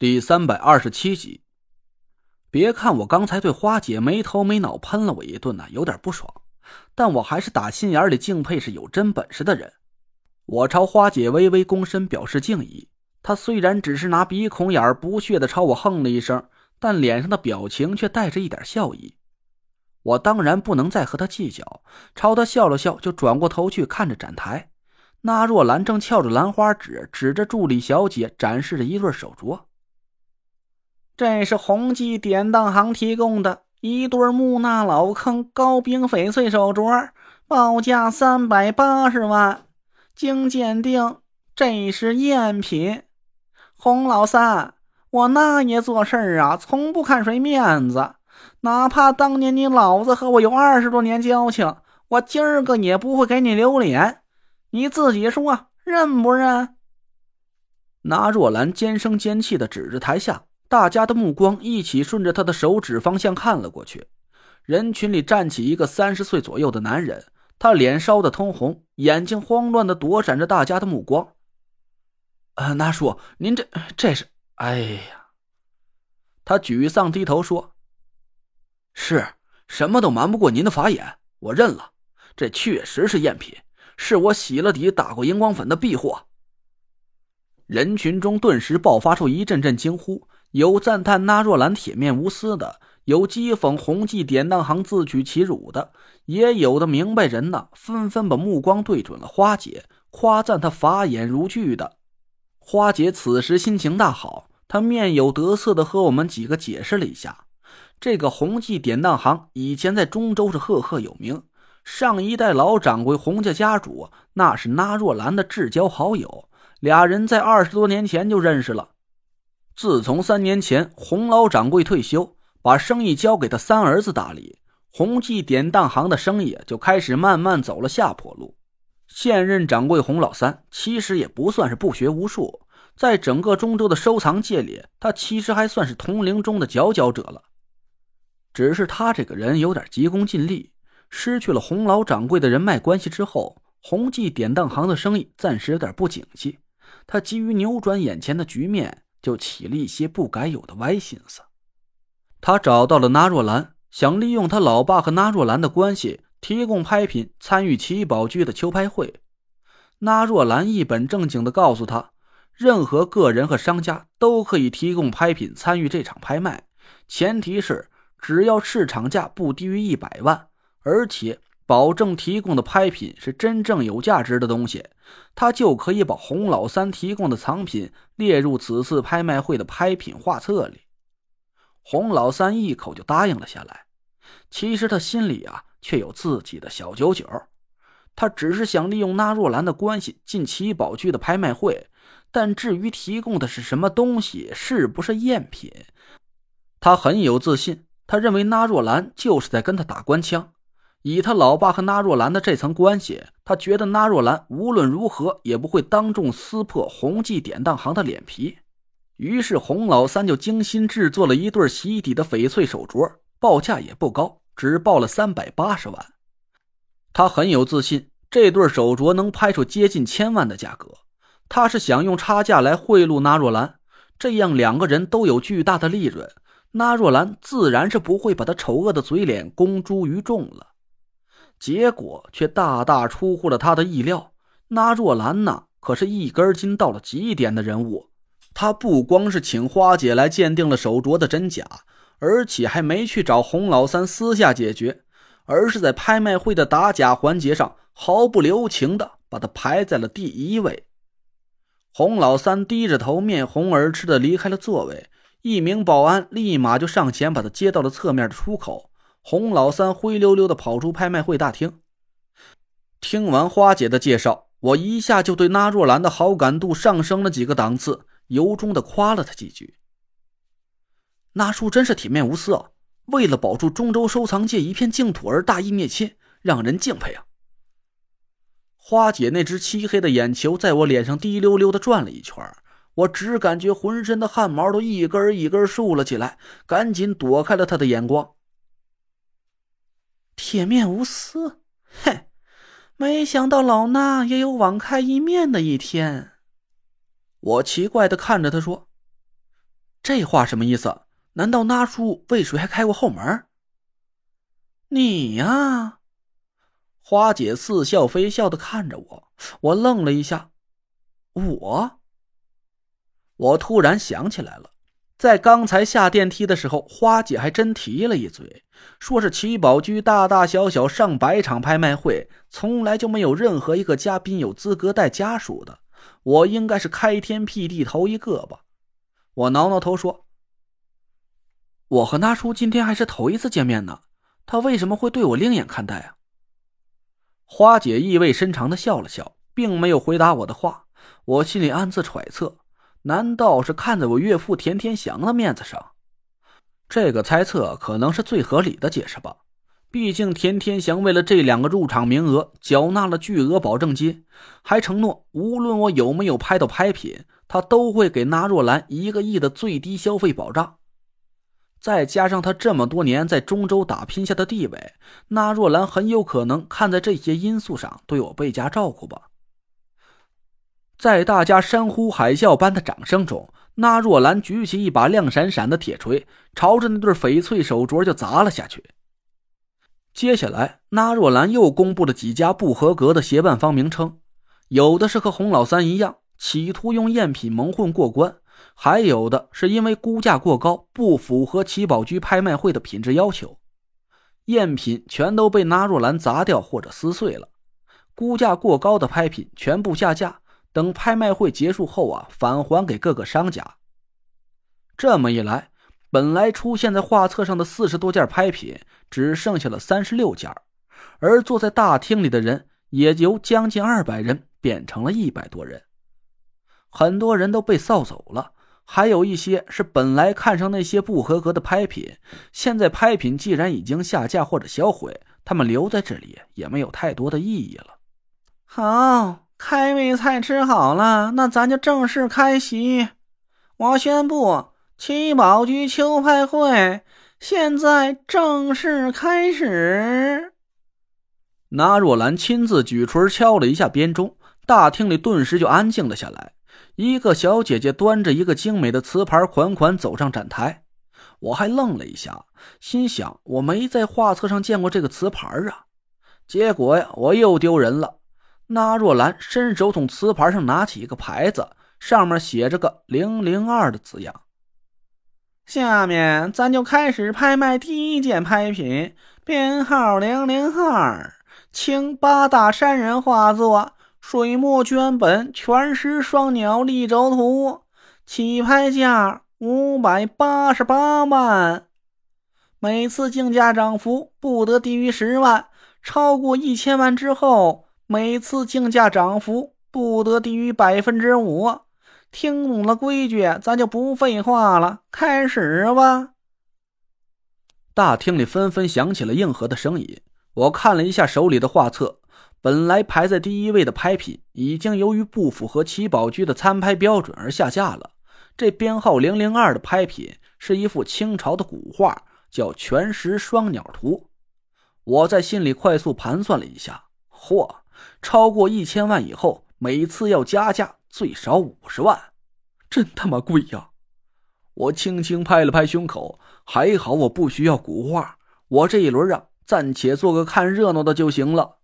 第三百二十七集。别看我刚才对花姐没头没脑喷了我一顿呢，有点不爽，但我还是打心眼里敬佩是有真本事的人。我朝花姐微微躬身表示敬意，她虽然只是拿鼻孔眼不屑的朝我哼了一声，但脸上的表情却带着一点笑意。我当然不能再和她计较，朝她笑了笑，就转过头去看着展台。那若兰正翘着兰花指，指着助理小姐展示着一对手镯。这是宏记典当行提供的一对木纳老坑高冰翡翠手镯，报价三百八十万，经鉴定，这是赝品。洪老三，我那爷做事儿啊，从不看谁面子，哪怕当年你老子和我有二十多年交情，我今儿个也不会给你留脸。你自己说，认不认？那若兰尖声尖气的指着台下。大家的目光一起顺着他的手指方向看了过去，人群里站起一个三十岁左右的男人，他脸烧得通红，眼睛慌乱的躲闪着大家的目光。啊，那叔，您这这是……哎呀！他沮丧低头说：“是什么都瞒不过您的法眼，我认了，这确实是赝品，是我洗了底打过荧光粉的弊货。”人群中顿时爆发出一阵阵惊呼。有赞叹那若兰铁面无私的，有讥讽洪记典当行自取其辱的，也有的明白人呢，纷纷把目光对准了花姐，夸赞她法眼如炬的。花姐此时心情大好，她面有得色的和我们几个解释了一下：这个洪记典当行以前在中州是赫赫有名，上一代老掌柜洪家家主那是那若兰的至交好友，俩人在二十多年前就认识了。自从三年前洪老掌柜退休，把生意交给他三儿子打理，洪记典当行的生意就开始慢慢走了下坡路。现任掌柜洪老三其实也不算是不学无术，在整个中州的收藏界里，他其实还算是同龄中的佼佼者了。只是他这个人有点急功近利，失去了洪老掌柜的人脉关系之后，洪记典当行的生意暂时有点不景气。他急于扭转眼前的局面。就起了一些不该有的歪心思。他找到了纳若兰，想利用他老爸和纳若兰的关系，提供拍品参与奇宝居的秋拍会。纳若兰一本正经的告诉他，任何个人和商家都可以提供拍品参与这场拍卖，前提是只要市场价不低于一百万，而且。保证提供的拍品是真正有价值的东西，他就可以把洪老三提供的藏品列入此次拍卖会的拍品画册里。洪老三一口就答应了下来。其实他心里啊，却有自己的小九九。他只是想利用那若兰的关系进七宝居的拍卖会，但至于提供的是什么东西，是不是赝品，他很有自信。他认为那若兰就是在跟他打官腔。以他老爸和纳若兰的这层关系，他觉得纳若兰无论如何也不会当众撕破宏记典当行的脸皮。于是洪老三就精心制作了一对洗底的翡翠手镯，报价也不高，只报了三百八十万。他很有自信，这对手镯能拍出接近千万的价格。他是想用差价来贿赂纳若兰，这样两个人都有巨大的利润，纳若兰自然是不会把他丑恶的嘴脸公诸于众了。结果却大大出乎了他的意料。那若兰呢，可是一根筋到了极点的人物。他不光是请花姐来鉴定了手镯的真假，而且还没去找洪老三私下解决，而是在拍卖会的打假环节上毫不留情的把他排在了第一位。洪老三低着头，面红耳赤的离开了座位。一名保安立马就上前把他接到了侧面的出口。洪老三灰溜溜的跑出拍卖会大厅。听完花姐的介绍，我一下就对那若兰的好感度上升了几个档次，由衷的夸了她几句。那叔真是铁面无私啊，为了保住中州收藏界一片净土而大义灭亲，让人敬佩啊！花姐那只漆黑的眼球在我脸上滴溜溜的转了一圈，我只感觉浑身的汗毛都一根一根竖了起来，赶紧躲开了她的眼光。铁面无私，嘿，没想到老衲也有网开一面的一天。我奇怪的看着他说：“这话什么意思？难道那叔为谁还开过后门？你呀，花姐似笑非笑的看着我，我愣了一下。我，我突然想起来了，在刚才下电梯的时候，花姐还真提了一嘴，说是七宝居大大小小上百场拍卖会，从来就没有任何一个嘉宾有资格带家属的。我应该是开天辟地头一个吧？我挠挠头说：“我和那叔今天还是头一次见面呢。”他为什么会对我另眼看待啊？花姐意味深长的笑了笑，并没有回答我的话。我心里暗自揣测，难道是看在我岳父田天祥的面子上？这个猜测可能是最合理的解释吧。毕竟田天祥为了这两个入场名额，缴纳了巨额保证金，还承诺无论我有没有拍到拍品，他都会给纳若兰一个亿的最低消费保障。再加上他这么多年在中州打拼下的地位，那若兰很有可能看在这些因素上对我倍加照顾吧。在大家山呼海啸般的掌声中，那若兰举起一把亮闪闪的铁锤，朝着那对翡翠手镯就砸了下去。接下来，那若兰又公布了几家不合格的协办方名称，有的是和洪老三一样，企图用赝品蒙混过关。还有的是因为估价过高，不符合七宝居拍卖会的品质要求，赝品全都被纳若兰砸掉或者撕碎了。估价过高的拍品全部下架，等拍卖会结束后啊，返还给各个商家。这么一来，本来出现在画册上的四十多件拍品，只剩下了三十六件，而坐在大厅里的人也由将近二百人变成了一百多人。很多人都被扫走了，还有一些是本来看上那些不合格的拍品，现在拍品既然已经下架或者销毁，他们留在这里也没有太多的意义了。好，开胃菜吃好了，那咱就正式开席。我宣布，七宝居秋拍会现在正式开始。那若兰亲自举锤敲了一下编钟，大厅里顿时就安静了下来。一个小姐姐端着一个精美的瓷盘，款款走上展台。我还愣了一下，心想我没在画册上见过这个瓷盘啊。结果呀，我又丢人了。那若兰伸手从瓷盘上拿起一个牌子，上面写着个“零零二”的字样。下面咱就开始拍卖第一件拍品，编号零零二，清八大山人画作。水墨绢本全石双鸟立轴图，起拍价五百八十八万，每次竞价涨幅不得低于十万，超过一千万之后，每次竞价涨幅不得低于百分之五。听懂了规矩，咱就不废话了，开始吧。大厅里纷纷响起了应和的声音。我看了一下手里的画册。本来排在第一位的拍品，已经由于不符合七宝居的参拍标准而下架了。这编号零零二的拍品是一幅清朝的古画，叫《全石双鸟图》。我在心里快速盘算了一下，嚯，超过一千万以后，每次要加价最少五十万，真他妈贵呀！我轻轻拍了拍胸口，还好我不需要古画，我这一轮啊，暂且做个看热闹的就行了。